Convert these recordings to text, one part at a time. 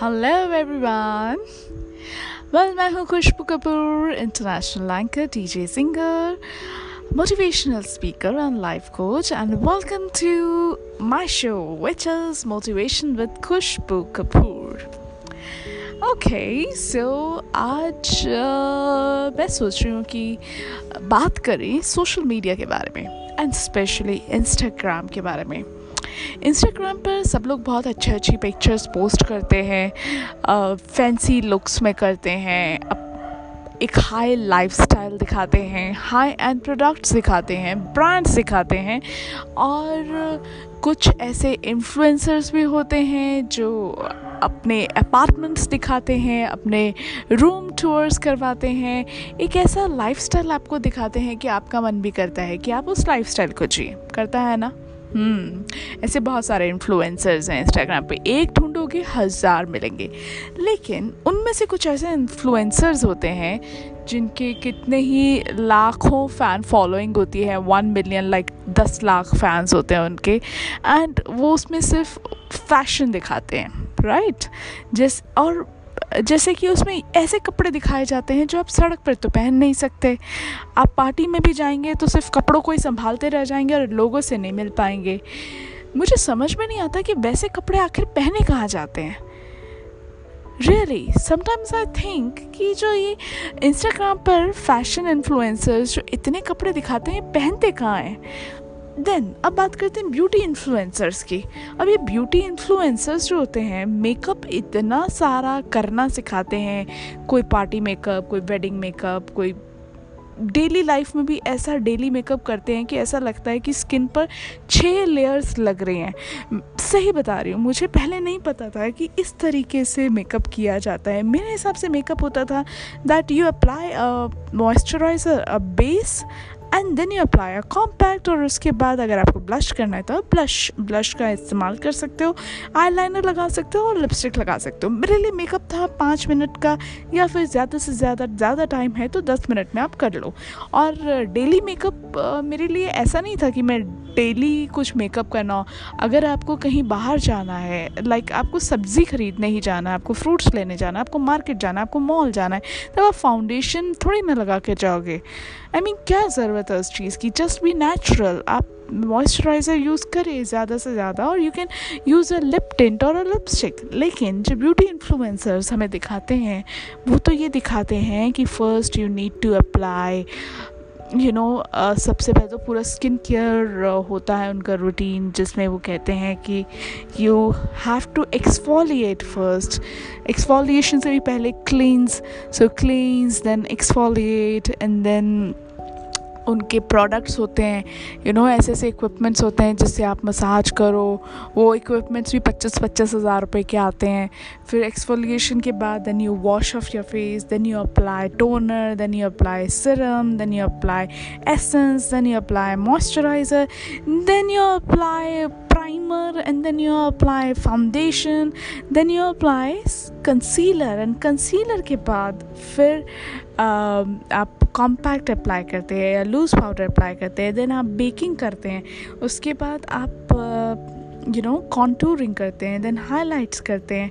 Hello everyone well मैं हूँ Khushbu Kapoor international anchor DJ singer motivational speaker and life coach and welcome to my show which is motivation with Khushbu Kapoor okay so आज uh, मैं सोच रही हूँ कि बात करें सोशल मीडिया के बारे में एंड स्पेशली इंस्टाग्राम के बारे में इंस्टाग्राम पर सब लोग बहुत अच्छी अच्छी पिक्चर्स पोस्ट करते हैं फैंसी लुक्स में करते हैं एक हाई लाइफस्टाइल दिखाते हैं हाई एंड प्रोडक्ट्स दिखाते हैं ब्रांड्स दिखाते हैं और कुछ ऐसे इन्फ्लुएंसर्स भी होते हैं जो अपने अपार्टमेंट्स दिखाते हैं, अपने रूम टूर्स करवाते हैं। एक ऐसा लाइफस्टाइल आपको दिखाते हैं कि आपका मन भी करता है कि आप उस लाइफस्टाइल को जिए। करता है ना? ऐसे बहुत सारे इन्फ्लुएंसर्स हैं इंस्टाग्राम पे। एक ढूंढोगे, हज़ार मिलेंगे। लेकिन उनमें से कुछ ऐसे इन्फ्लुएंसर्स होते हैं, जिनके कितने ही लाखों फ़ैन फॉलोइंग होती है वन मिलियन लाइक दस लाख फैंस होते हैं उनके। एंड वो उसमें सिर्फ़ फ़ैशन दिखाते हैं राइट right? जिस और जैसे कि उसमें ऐसे कपड़े दिखाए जाते हैं जो आप सड़क पर तो पहन नहीं सकते। आप पार्टी में भी जाएँगे तो सिर्फ़ कपड़ों को ही संभालते रह जाएँगे और लोगों से नहीं मिल पाएँगे। मुझे समझ में नहीं आता कि वैसे कपड़े आखिर पहने कहाँ जाते हैं। रियली समटाइम्स आई थिंक कि जो ये इंस्टाग्राम पर फ़ैशन इन्फ्लुएंसर्स जो इतने कपड़े दिखाते हैं, पहनते कहाँ हैं? देन, अब बात करते हैं ब्यूटी इन्फ्लुएंसर्स की। अब ये ब्यूटी इन्फ्लुएंसर्स जो होते हैं मेकअप इतना सारा करना सिखाते हैं। कोई पार्टी मेकअप कोई वेडिंग मेकअप कोई डेली लाइफ में भी ऐसा डेली मेकअप करते हैं कि ऐसा लगता है कि स्किन पर छः लेयर्स लग रहे हैं। सही बता रही हूँ, मुझे पहले नहीं पता था कि इस तरीके से मेकअप किया जाता है। मेरे हिसाब से मेकअप होता था that you apply moisturiser a base and then you apply a compact और उसके बाद अगर आपको ब्लश करना है तो आप ब्लश ब्लश का इस्तेमाल कर सकते हो। आई लाइनर लगा सकते हो और लिपस्टिक लगा सकते हो। मेरे लिए मेकअप था पाँच मिनट का या फिर ज़्यादा से ज़्यादा ज़्यादा टाइम है तो दस मिनट में आप कर लो। और डेली मेकअप मेरे लिए ऐसा नहीं था कि मैं डेली कुछ मेकअप करना हो। अगर आपको कहीं बाहर जाना है लाइक आपको सब्ज़ी खरीदने ही जाना है आपको फ्रूट्स लेने जाना है आपको मार्केट जाना है आपको मॉल जाना है तब आप फाउंडेशन थोड़ी ना लगा के जाओगे। आई I मीन mean, क्या ज़रूरत है उस चीज़ की जस्ट बी नेचुरल आप मॉइस्चराइज़र यूज़ करें ज़्यादा से ज़्यादा और you can use a lip tint और अ लिपस्टिक लेकिन जो ब्यूटी इन्फ्लुएंसर्स हमें दिखाते हैं, वो तो ये दिखाते हैं कि first you need to apply you know सबसे पहले तो पूरा स्किन केयर होता है उनका रूटीन जिसमें वो कहते हैं कि you have to exfoliate first exfoliation से भी पहले cleanse so cleanse then exfoliate and then उनके प्रोडक्ट्स होते हैं यू नो ऐसे ऐसे इक्विपमेंट्स होते हैं जिससे आप मसाज करो, वो इक्विपमेंट्स भी पच्चीस पच्चीस हज़ार रुपये के आते हैं। फिर एक्सफोलिएशन के बाद then you wash off your face then you apply toner then you apply serum then you apply essence then you apply moisturiser then you apply primer and then you apply foundation then you apply concealer and concealer के बाद फिर uh, आप compact apply करते हैं या loose powder apply करते हैं then आप बेकिंग करते हैं उसके बाद आप यू नो कॉन्टूरिंग करते हैं देन हाइलाइट्स करते हैं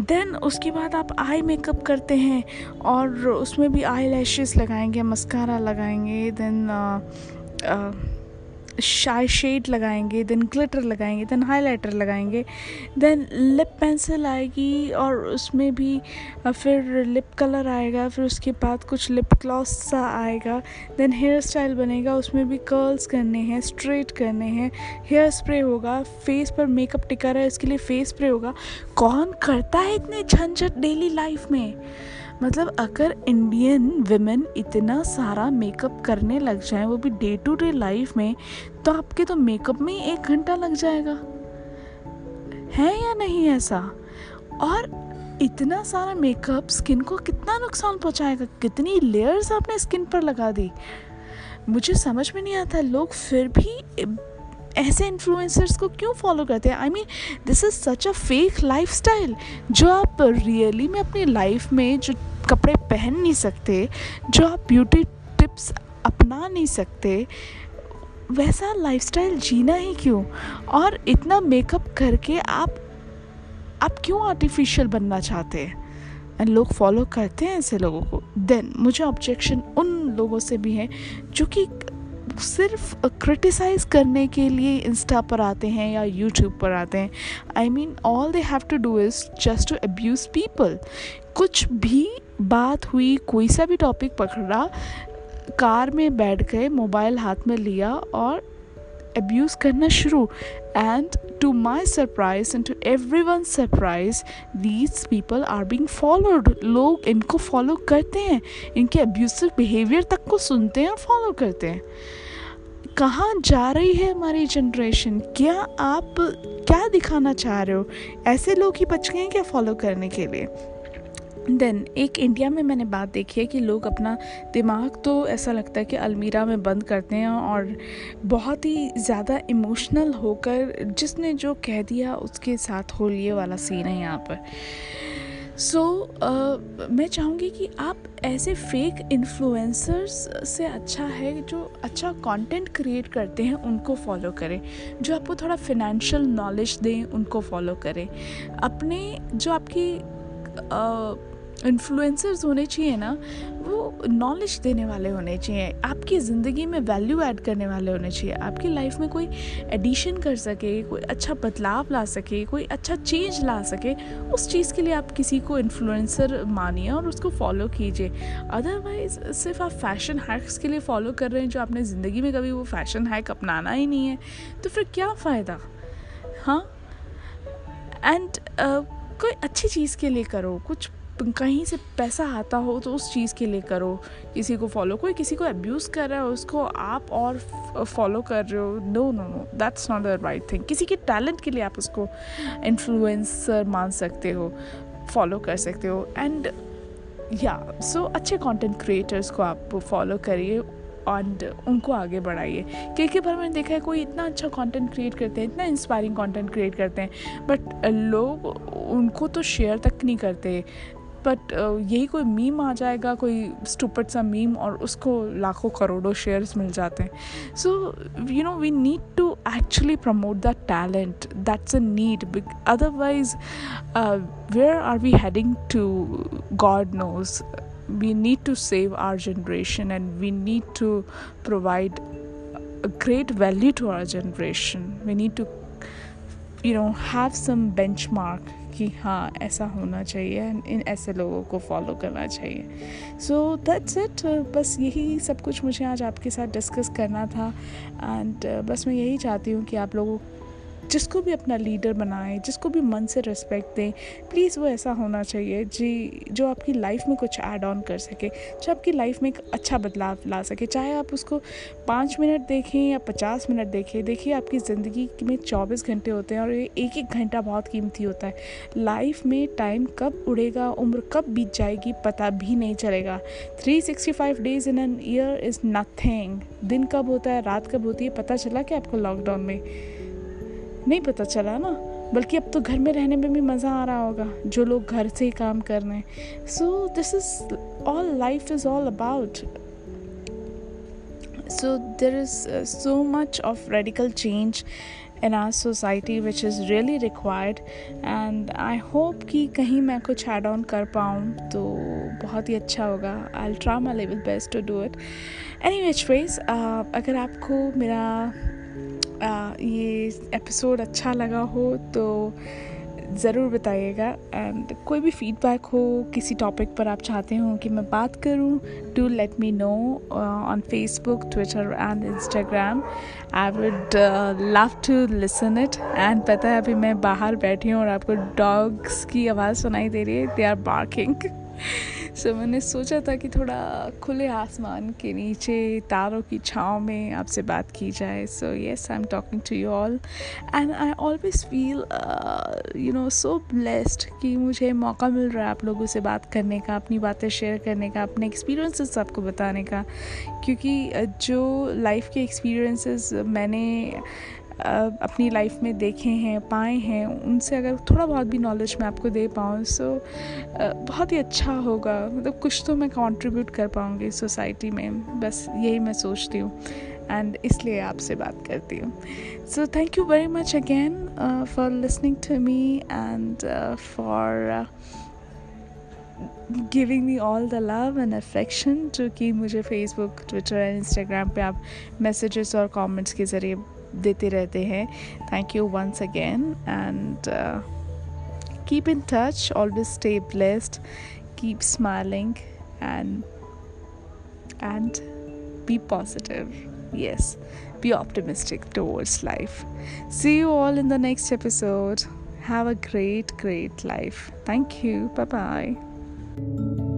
देन उसके बाद आप आई मेकअप करते हैं और उसमें भी आई लैशेज़ लगाएँगे मस्कारा लगाएँगे देन शाई शेड लगाएँगे देन ग्लिटर लगाएँगे देन हाइलाइटर लगाएँगे देन लिप पेंसिल आएगी और उसमें भी फिर लिप कलर आएगा, फिर उसके बाद कुछ लिप ग्लॉस सा आएगा देन हेयर स्टाइल बनेगा, उसमें भी कर्ल्स करने हैं स्ट्रेट करने हैं हेयर स्प्रे होगा फेस पर मेकअप टिका रहा है, इसके लिए फेस स्प्रे होगा। कौन करता है इतने झंझट डेली लाइफ में? मतलब अगर इंडियन विमेन इतना सारा मेकअप करने लग जाए, वो भी डे टू डे लाइफ में तो आपके तो मेकअप में ही एक घंटा लग जाएगा। है या नहीं ऐसा? और इतना सारा मेकअप स्किन को कितना नुकसान पहुंचाएगा? कितनी लेयर्स आपने स्किन पर लगा दी? मुझे समझ में नहीं आता, लोग फिर भी ऐसे इन्फ्लुएंसर्स को क्यों फॉलो करते हैं? I mean this is such a fake life जो आप रियली में अपनी लाइफ में जो कपड़े पहन नहीं सकते, जो आप ब्यूटी टिप्स अपना नहीं सकते, वैसा लाइफस्टाइल जीना ही क्यों? और इतना मेकअप करके आप आप क्यों आर्टिफिशियल बनना चाहते हैं? एंड लोग फॉलो करते हैं ऐसे लोगों को. देन मुझे ऑब्जेक्शन उन लोगों से भी है, जो कि सिर्फ़ क्रिटिसाइज़ करने के लिए इंस्टा पर आते हैं या यूट्यूब पर आते हैं। I mean all they have to do is just to abuse people कुछ भी बात हुई, कोई सा भी टॉपिक पकड़ा, कार में बैठ गए मोबाइल हाथ में लिया और करना शुरू. And to my surprise and to everyone surprise these people are being followed लोग इनको फॉलो करते हैं. इनके अब्यूसिव बिहेवियर तक को सुनते हैं और फॉलो करते हैं. कहाँ जा रही है हमारी जनरेशन क्या आप क्या दिखाना चाह रहे हो? ऐसे लोग ही बच गए हैं क्या फॉलो करने के लिए? देन एक इंडिया में मैंने बात देखी है कि लोग अपना दिमाग तो ऐसा लगता है कि अलमीरा में बंद करते हैं और बहुत ही ज़्यादा इमोशनल होकर जिसने जो कह दिया उसके साथ हो लिए वाला सीन है यहाँ पर। सो so, uh, मैं चाहूँगी कि आप ऐसे फेक इन्फ्लुएंसर्स से अच्छा है जो अच्छा कंटेंट क्रिएट करते हैं उनको फॉलो करें। जो आपको थोड़ा फिनेंशियल नॉलेज दें उनको फॉलो करें। अपने जो आपकी uh, इन्फ्लुएंसर्स होने चाहिए ना वो नॉलेज देने वाले होने चाहिए। आपकी ज़िंदगी में वैल्यू ऐड करने वाले होने चाहिए। आपकी लाइफ में कोई एडिशन कर सके कोई अच्छा बदलाव ला सके कोई अच्छा चेंज ला सके उस चीज़ के लिए आप किसी को इन्फ्लुएंसर मानिए और उसको फॉलो कीजिए। अदरवाइज़ सिर्फ़ आप फ़ैशन हैक्स के लिए फॉलो कर रहे हैं जो आपने ज़िंदगी में कभी वो फ़ैशन हैक अपनाना ही नहीं है तो फिर क्या फ़ायदा? हाँ? एंड uh, कोई अच्छी चीज़ के लिए करो कुछ कहीं से पैसा आता हो तो उस चीज़ के लिए करो। किसी को फॉलो कोई किसी को अब्यूज़ कर रहा है, उसको आप और फॉलो कर रहे हो। No no no that's not the right thing किसी के टैलेंट के लिए आप उसको इन्फ्लुएंसर मान सकते हो फॉलो कर सकते हो। एंड या सो अच्छे कंटेंट क्रिएटर्स को आप फॉलो करिए एंड उनको आगे बढ़ाइए। कई कई बार मैंने देखा है कोई इतना अच्छा कंटेंट क्रिएट करते हैं, इतना इंस्पायरिंग कंटेंट क्रिएट करते हैं बट लोग उनको तो शेयर तक नहीं करते। बट uh, यही कोई मीम आ जाएगा कोई स्टूपट सा मीम और उसको लाखों करोड़ों शेयर्स मिल जाते हैं so you know we need to actually promote the talent that's a need otherwise where are we heading to God knows we need to save our generation and we need to provide a great value to our generation we need to you know have some benchmark कि हाँ ऐसा होना चाहिए इन ऐसे लोगों को follow करना चाहिए। सो दैट्स इट बस यही सब कुछ मुझे आज आपके साथ डिस्कस करना था एंड बस मैं यही चाहती हूँ कि आप लोगों जिसको भी अपना लीडर बनाएँ, जिसको भी मन से रिस्पेक्ट दें प्लीज़ वो ऐसा होना चाहिए जी, जो आपकी लाइफ में कुछ ऐड ऑन कर सके, जो आपकी लाइफ में एक अच्छा बदलाव ला सके। चाहे आप उसको पाँच मिनट देखें या पचास मिनट देखें, देखिए आपकी ज़िंदगी में चौबीस घंटे होते हैं और ये एक एक घंटा बहुत कीमती होता है। लाइफ में टाइम कब उड़ेगा, उम्र कब बीत जाएगी, पता भी नहीं चलेगा। Three sixty five days in an year is nothing दिन कब होता है, रात कब होती है, पता चला कि आपको लॉकडाउन में। नहीं पता चला ना। बल्कि अब तो घर में रहने में भी मज़ा आ रहा होगा जो लोग घर से ही काम कर रहे हैं। So this is all life is all about there is uh, so much of radical change in our society which is really required. And I hope कि कहीं मैं कुछ एड ऑन कर पाऊँ तो बहुत ही अच्छा होगा। I try my level best to do it any which ways अगर आपको मेरा ये एपिसोड अच्छा लगा हो तो ज़रूर बताइएगा। एंड कोई भी फीडबैक हो, किसी टॉपिक पर आप चाहते हो कि मैं बात करूँ do let me know on Facebook Twitter and Instagram I would love to listen it and पता है, अभी मैं बाहर बैठी हूँ और आपको डॉग्स की आवाज़ सुनाई दे रही है। They are barking so so, मैंने सोचा था कि थोड़ा खुले आसमान के नीचे तारों की छाँव में आपसे बात की जाए। So yes I am talking to you all and I always feel you know so blessed कि मुझे मौका मिल रहा है आप लोगों से बात करने का अपनी बातें शेयर करने का अपने एक्सपीरियंसेस आपको बताने का। क्योंकि uh, जो लाइफ के एक्सपीरियंसेस मैंने अपनी लाइफ में देखे हैं, पाए हैं, उनसे अगर थोड़ा बहुत भी नॉलेज मैं आपको दे पाऊँ सो बहुत ही अच्छा होगा। मतलब कुछ तो मैं कंट्रीब्यूट कर पाऊँगी सोसाइटी में। बस यही मैं सोचती हूँ। एंड इसलिए आपसे बात करती हूँ। So thank you very much again for listening to me and for giving me all the love and affection जो कि मुझे फेसबुक ट्विटर एंड इंस्टाग्राम पे आप मैसेजेस और कमेंट्स के ज़रिए देते रहते हैं thank you once again and keep in touch always stay blessed keep smiling and and be positive. Yes, be optimistic towards life. See you all in the next episode. Have a great, great life. Thank you. Bye bye.